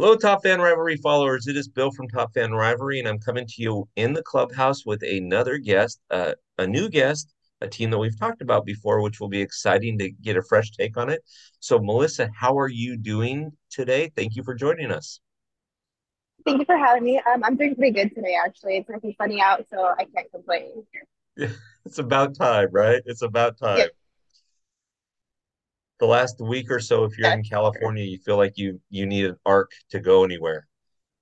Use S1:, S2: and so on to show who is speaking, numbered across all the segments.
S1: Hello, Top Fan Rivalry followers. It is Bill from Top Fan Rivalry, and I'm coming to you in the clubhouse with another guest, uh, a new guest, a team that we've talked about before, which will be exciting to get a fresh take on it. So, Melissa, how are you doing today? Thank you for joining us.
S2: Thank you for having me. Um, I'm doing pretty good today, actually. It's and sunny out, so I can't complain.
S1: It's about time, right? It's about time.
S2: Yep.
S1: The last week or so, if you're in. California, you feel like you you need an ark to go anywhere,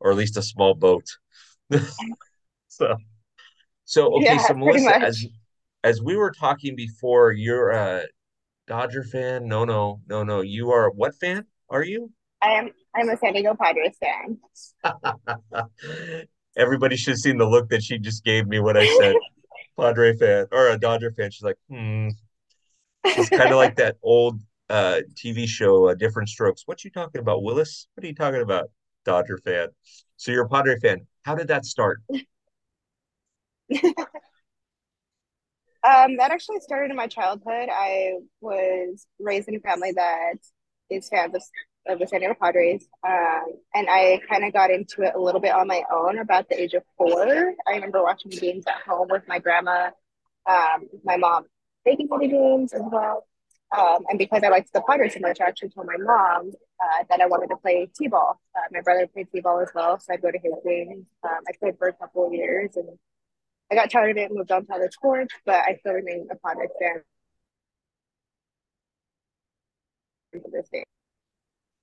S1: or at least a small boat. So, so okay,
S2: Yeah,
S1: so Melissa, as as we were talking before, you're a Dodger fan? No, no, no, no. You are what fan are you?
S2: I am I'm a San Diego Padres fan.
S1: Everybody should have seen the look that she just gave me when I said Padre fan or a Dodger fan. She's like, hmm. It's kind of like that old uh TV show, uh, Diff'rent Strokes. What you talking about, Willis? What are you talking about, Dodger fan? So you're a Padre fan. How did that start?
S2: Um, that actually started in my childhood. I was raised in a family that is fans of, of the San Diego Padres. Um, and I kind of got into it a little bit on my own about the age of four. I remember watching games at home with my grandma, um, my mom taking the games as well. Um, and because I liked the Padres so much, I actually told my mom uh, that I wanted to play t-ball. Uh, my brother played t-ball as well, so I'd go to his games. Um, I played for a couple of years, and I got tired of it and moved on to other sports, but I still remain a Padres fan to this day.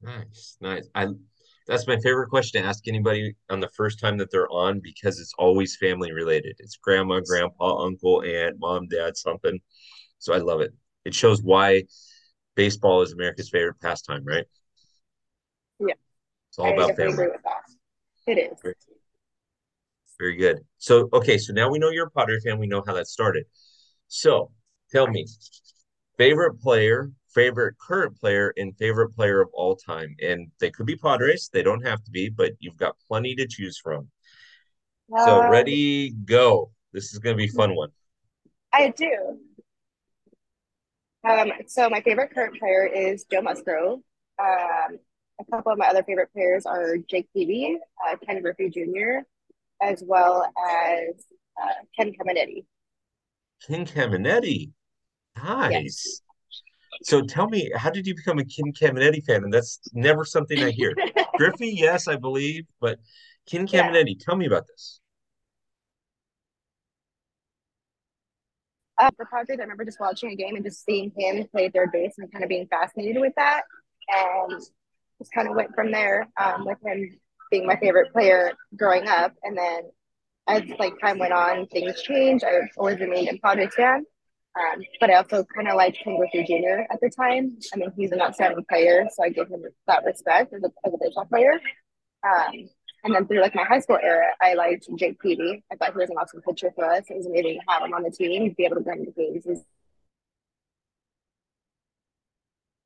S1: Nice, nice. I that's my favorite question to ask anybody on the first time that they're on because it's always family related. It's grandma, grandpa, uncle, aunt, mom, dad, something. So I love it. It shows why baseball is America's favorite pastime, right?
S2: Yeah,
S1: It's all
S2: I
S1: about family.
S2: agree with that. It is.
S1: Very, very good. So, okay, so now we know you're a Padre fan. We know how that started. So, tell me, favorite player, favorite current player, and favorite player of all time. And they could be Padres. They don't have to be, but you've got plenty to choose from. So,
S2: Um,
S1: ready, go. This is going to be a fun one.
S2: I do. Um, so my favorite current player is Joe Musgrove. Um, a couple of my other favorite players are Jake Peavy, uh, Ken Griffey Jr., as well as uh, Ken Caminiti.
S1: King Caminiti.
S2: Yes.
S1: Nice. So tell me, how did you become a Ken Caminiti fan? And that's never something I hear. Griffey, yes, I believe, but Ken
S2: Yeah.
S1: Tell me about this.
S2: Uh, for Padres, I remember just watching a game and just seeing him play third base and kind of being fascinated with that. And just kind of went from there um, with him being my favorite player growing up. And then as like time went on, things changed. I always remained a Padres fan. Um, but I also kind of liked Ken Griffey Jr. at the time. I mean, he's an outstanding player, so I give him that respect as a, as a baseball player. Um, and then through like my high school era, I liked Jake Peavy. I thought he was an awesome pitcher for us. It was amazing to have him on the team, be able to bring the games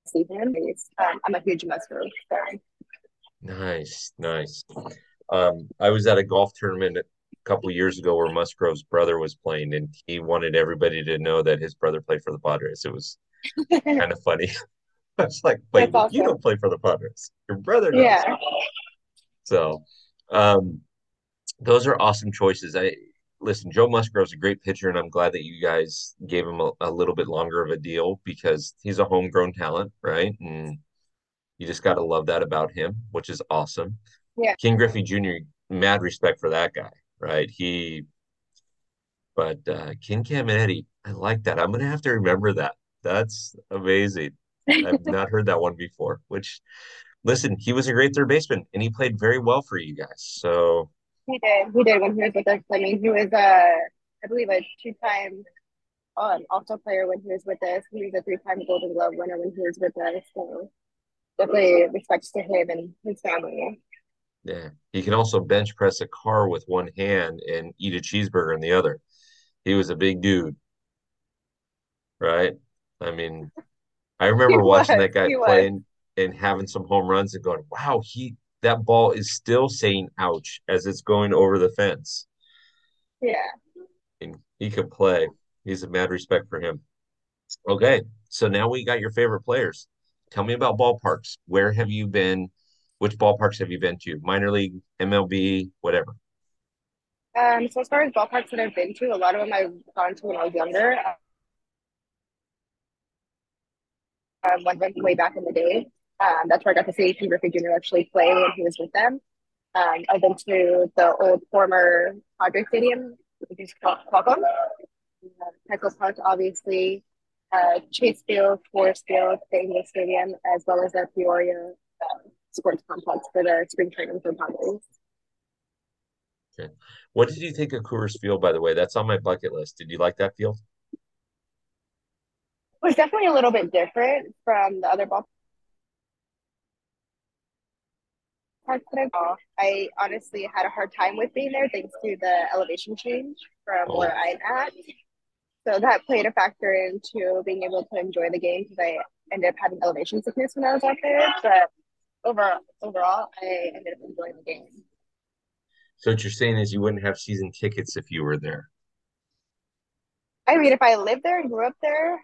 S2: see. Um, I'm a huge Musgrove fan.
S1: Nice, nice. Um, I was at a golf tournament a couple years ago where Musgrove's brother was playing, and he wanted everybody to know that his brother played for the Padres. It was kind of funny. I was like, wait, but you don't play for the Padres. Your brother does.
S2: Yeah.
S1: So, um, those are awesome choices. I listen, Joe Musgrove's a great pitcher, and I'm glad that you guys gave him a, a little bit longer of a deal because he's a homegrown talent, right? And you just got to love that about him, which is awesome.
S2: Yeah.
S1: King Griffey Jr., mad respect for that guy, right? He, but uh, King Caminiti, I like that. I'm gonna have to remember that. That's amazing. I've not heard that one before. Which, listen, he was a great third baseman, and he played very well for you guys. So
S2: He did. He did when he was with us. I mean, he was uh, I believe a two-time um, All-Star player when he was with us. He was a three-time Golden Glove winner when he was with us. So definitely respects to him and his family.
S1: yeah, he can also bench press a car with one hand and eat a cheeseburger in the other. He was a big dude, right? I mean, I
S2: He
S1: remember watching
S2: was.
S1: that guy
S2: He
S1: playing and having some home runs and going, wow, he that ball is still saying ouch as it's going over the fence.
S2: Yeah.
S1: And he could play. He's a mad respect for him. Okay. So now we got your favorite players. Tell me about ballparks. Where have you been? Which ballparks have you been to? Minor league, MLB, whatever.
S2: Um, so as far as ballparks that I've been to, a lot of them I've gone to when I was younger. Um, one went way back in the day. Um, that's where I got to see Ken Griffey Jr. actually play when he was with them. Um, I've been to the old former Padre Stadium, which is Qualcomm. Uh, Park, obviously, uh, Chase Field, Coors Field, the Angel Stadium, as well as the Peoria uh, Sports Complex for the spring training for Padres.
S1: Okay. What did you think of Coors Field, by the way? That's on my bucket list. Did you like that field?
S2: It was definitely a little bit different from the other that I saw. I honestly had a hard time with being there thanks to the elevation change from oh. where I'm at. So that played a factor into being able to enjoy the game because I ended up having elevation sickness when I was out there. But overall, overall, I ended up enjoying the game.
S1: So what you're saying is you wouldn't have season tickets if you were there.
S2: I mean, if I lived there and grew up there,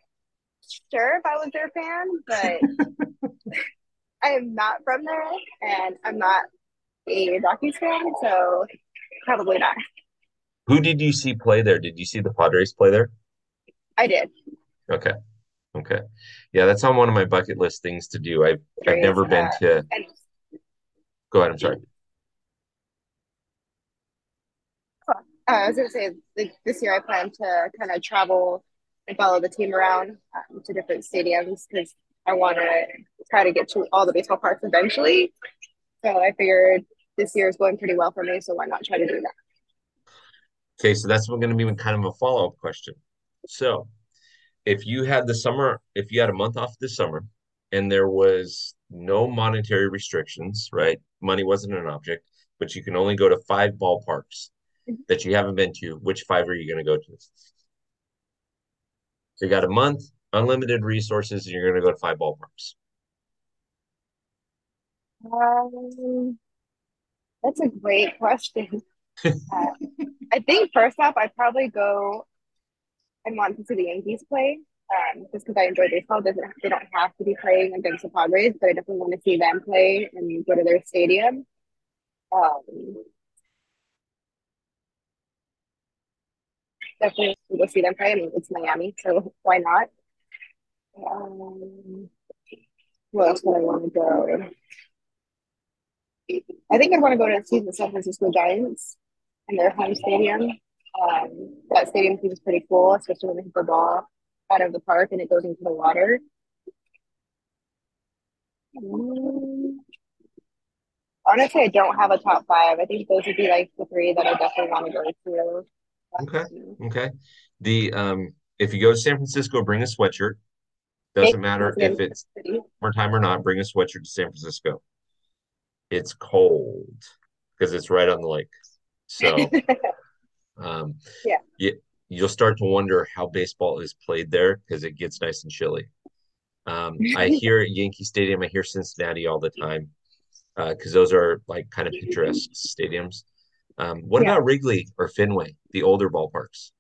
S2: sure, if I was their fan, but I am not from there, and I'm not a Rockies fan, so probably not.
S1: Who did you see play there? Did you see the Padres play there?
S2: I did.
S1: Okay. Okay. Yeah, that's on one of my bucket list things to do. I've I've never been to and... Go ahead, I'm sorry.
S2: Uh, I was gonna say like, this year I plan to kind of travel and follow the team around um, to different stadiums because I want to try to get to all the baseball parks eventually. So I figured this year is going pretty well for me, so why not try to do that?
S1: Okay, so that's going to be kind of a follow up question. So, if you had the summer, if you had a month off this summer, and there was no monetary restrictions, right? Money wasn't an object, but you can only go to five ballparks mm-hmm. that you haven't been to. Which five are you going to go to? So you got a month, unlimited resources, and you're going to go to five ballparks.
S2: Um, that's a great question. uh, I think first off, I'd probably go and want to see the Yankees play. Um, just because I enjoy baseball, doesn't they don't have to be playing against the Padres, but I definitely want to see them play and go to their stadium. Um, definitely go see them play. I mean, it's Miami, so why not? Um, where else would I want to go? I think I'd want to go to see the San Francisco Giants in their home stadium. Um, that stadium seems pretty cool, especially when they hit the ball out of the park and it goes into the water. Um, honestly, I don't have a top five. I think those would be like the three that I definitely want to go to.
S1: Okay. Okay. The um, if you go to San Francisco, bring a sweatshirt. Doesn't matter if it's summertime or not. Bring a sweatshirt to San Francisco. It's cold because it's right on the lake. So, um, yeah, you, you'll start to wonder how baseball is played there because it gets nice and chilly. Um, I hear Yankee Stadium, I hear Cincinnati all the time because uh, those are like kind of picturesque stadiums. Um, what yeah. about Wrigley or Fenway, the older ballparks?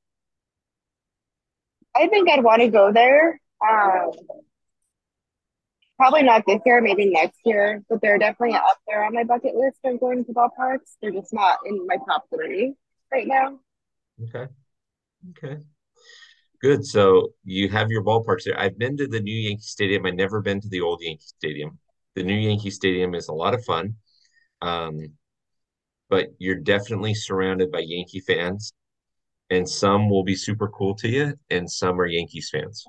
S2: I think I'd want to go there. Um, probably not this year, maybe next year, but they're definitely up there on my bucket list of going to ballparks. They're just not in my top three right now.
S1: Okay. Okay. Good. So you have your ballparks there. I've been to the new Yankee Stadium. I've never been to the old Yankee Stadium. The new Yankee Stadium is a lot of fun. Um, but you're definitely surrounded by Yankee fans, and some will be super cool to you, and some are Yankees fans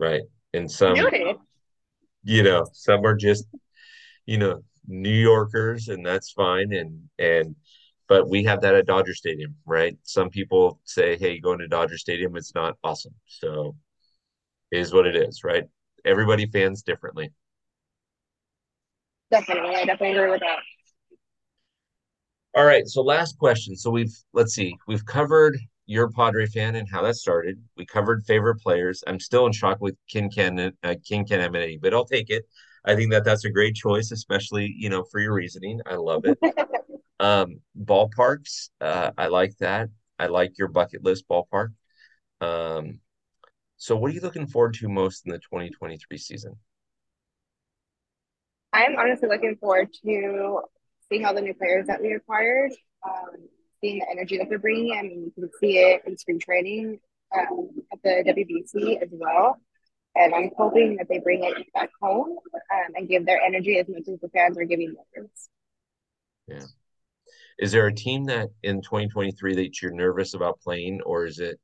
S1: right? And some, Noted. you know, some are just, you know, New Yorkers, and that's fine. And and but we have that at Dodger Stadium, right? Some people say, "Hey, going to Dodger Stadium, it's not awesome." So, is what it is, right? Everybody fans differently.
S2: Definitely, I definitely agree with that.
S1: All right, so last question. So we've let's see, we've covered you're a Padre fan and how that started. We covered favorite players. I'm still in shock with King Ken, uh, King Ken but I'll take it. I think that that's a great choice, especially you know for your reasoning. I love it. um, ballparks, uh, I like that. I like your bucket list ballpark. Um, so, what are you looking forward to most in the 2023 season?
S2: I'm honestly looking forward to seeing all the new players that we acquired, um, seeing the energy that they're bringing. I mean, you can see it in spring training um, at the WBC as well. And I'm hoping that they bring it back home um, and give their energy as much as the fans are giving theirs.
S1: Yeah. Is there a team that in 2023 that you're nervous about playing, or is it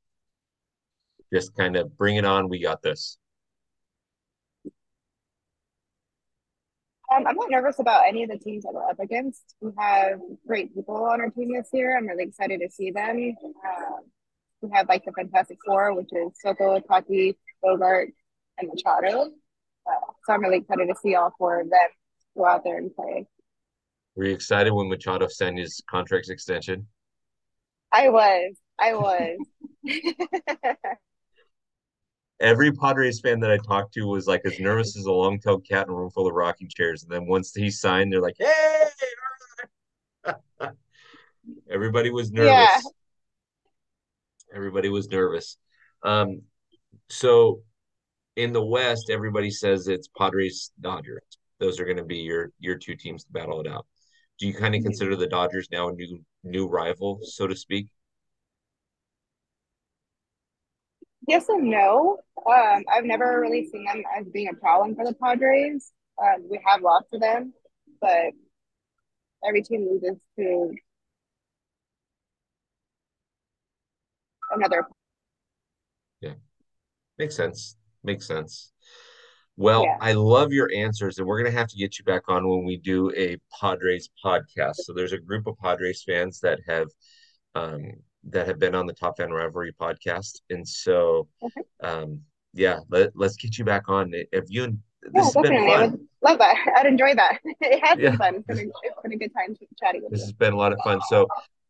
S1: just kind of bring it on? We got this.
S2: Um, I'm not nervous about any of the teams that we're up against. We have great people on our team this year. I'm really excited to see them. Um, we have like the Fantastic Four, which is Soto, Tatis, Bogaerts, and Machado. Uh, so I'm really excited to see all four of them go out there and play.
S1: Were you excited when Machado signed his contract extension?
S2: I was. I was.
S1: Every Padres fan that I talked to was like as nervous as a long-tailed cat in a room full of rocking chairs. And then once he signed, they're like, "Hey!" Everybody was nervous. Yeah. Everybody was nervous. Um, so in the West, everybody says it's Padres Dodgers. Those are going to be your your two teams to battle it out do you kind of consider the Dodgers now a new new rival, so to speak?
S2: Yes and no. Um, I've never really seen them as being a problem for the Padres. Um, we have lost to them, but every team loses to another.
S1: Yeah, makes sense. Makes sense. Well, yeah. I love your answers, and we're going to have to get you back on when we do a Padres podcast. So there's a group of Padres fans that have um, that have been on the Top Fan Rivalry podcast, and so okay. um, yeah, let, let's get you back on. If you
S2: this yeah, has been fun. love that. I'd enjoy that. It has yeah. been fun. It's been, a, it's been a good time chatting with
S1: this
S2: you.
S1: has been a lot of fun. So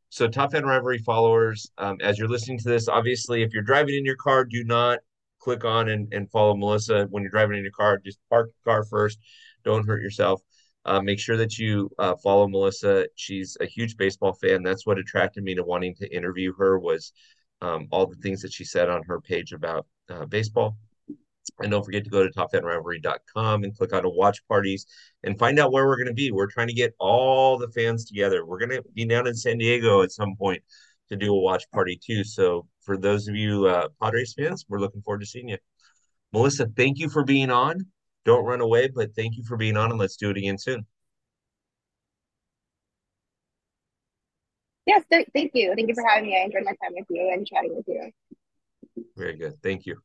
S1: so top fan rivalry followers um, as you're listening to this obviously if you're driving in your car do not click on and, and follow Melissa when you're driving in your car. Just park the car first. Don't hurt yourself. Uh, make sure that you uh, follow Melissa. She's a huge baseball fan. That's what attracted me to wanting to interview her was um, all the things that she said on her page about uh, baseball. And don't forget to go to topfanrivalry.com and click on a watch parties and find out where we're going to be. We're trying to get all the fans together. We're going to be down in San Diego at some point to do a watch party too. So for those of you uh, Padres fans, we're looking forward to seeing you. Melissa, thank you for being on. Don't run away, but thank you for being on, and let's do it again soon.
S2: Yes, th- thank you. Thank you for having me. I enjoyed my time with you and chatting with you.
S1: Very good. Thank you.